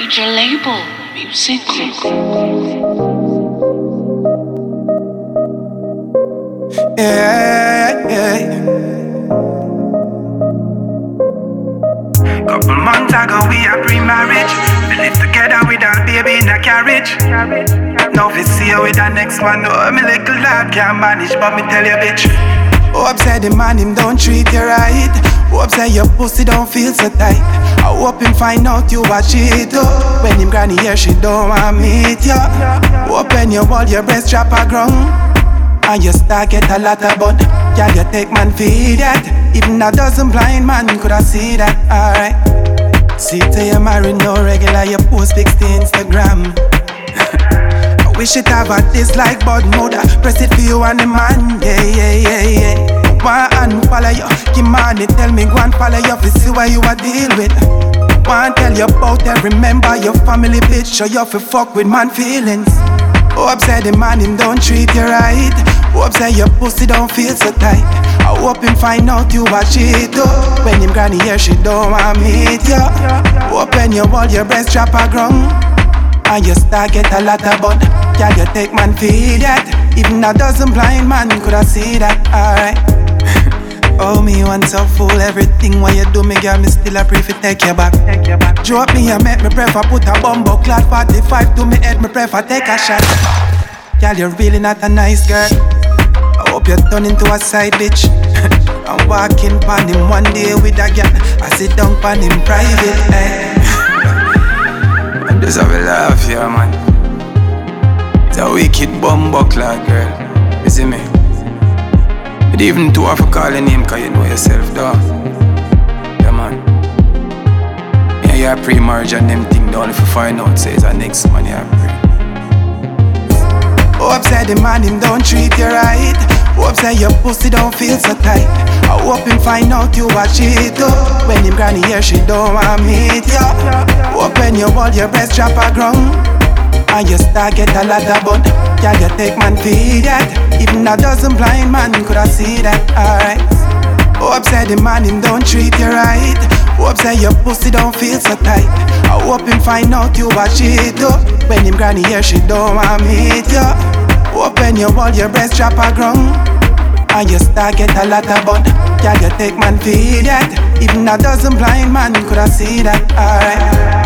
Majah Label Music. Yeah, yeah. Couple months ago we are pre-marriage. We live together with our baby in a carriage. Now we see her with the next one. No, me little lad can't manage, but me tell you, bitch. Hope say the man him don't treat you right. Hope say your pussy don't feel so tight. I hope him find out you a cheat oh. When him granny here she don't want meet you. Open your wall, your breast drop a ground. And you start get a lot of bun Girl, you take man feed that Even a dozen blind man could have see that Alright See to you married no regular You post pics to Instagram Wish it have a this like bud mother Press it for you and the man Yeah, yeah, yeah, yeah One hand follow you Give money tell me go and follow you To see what you are deal with One tell you about and remember your family bitch Show you fi fuck with man feelings Hope say the man him don't treat you right. Hope say your pussy don't feel so tight. I hope him find out you a cheat oh. When him granny here she don't want meet you. Open your wall, your breast drop a ground. And you start get a lot of bun. Girl, you take man feed that. Even a dozen blind man coulda see that. Alright. Oh, me want so fool everything what you do, me girl, me still a pray fi take you back. Take you back. Drop me and make me prefer put a bumbo clad 45 to me head, me prefer take a shot. Girl, you're really not a nice girl. I hope you turn into a side bitch. I'm walking pon him one day with a girl. I sit down pon him private. Eh. I'm just have a laugh, yeah, man. A wicked bumbo clad girl. You see me? But even too often call your name cause you know yourself though Yeah man. Yeah you are pre-marriage and them thing the only for find out say it's a next man you are pre. Oh, hope say the man him don't treat you right. Oh, hope say your pussy don't feel so tight. I hope him find out you a cheat oh. When him granny here she don't want meet you Open your wall your breast drop a ground and you start get a lot of bun. Girl, you take man feed that Even a dozen blind man coulda see that. Alright. Hope say the man him don't treat you right. Hope say your pussy don't feel so tight. I hope him find out you a cheat oh. When him granny here she don't want meet you Open your wall, your breast drop a ground and you start get a lot of bun. Girl, you take man feed that Even a dozen blind man coulda see that. Alright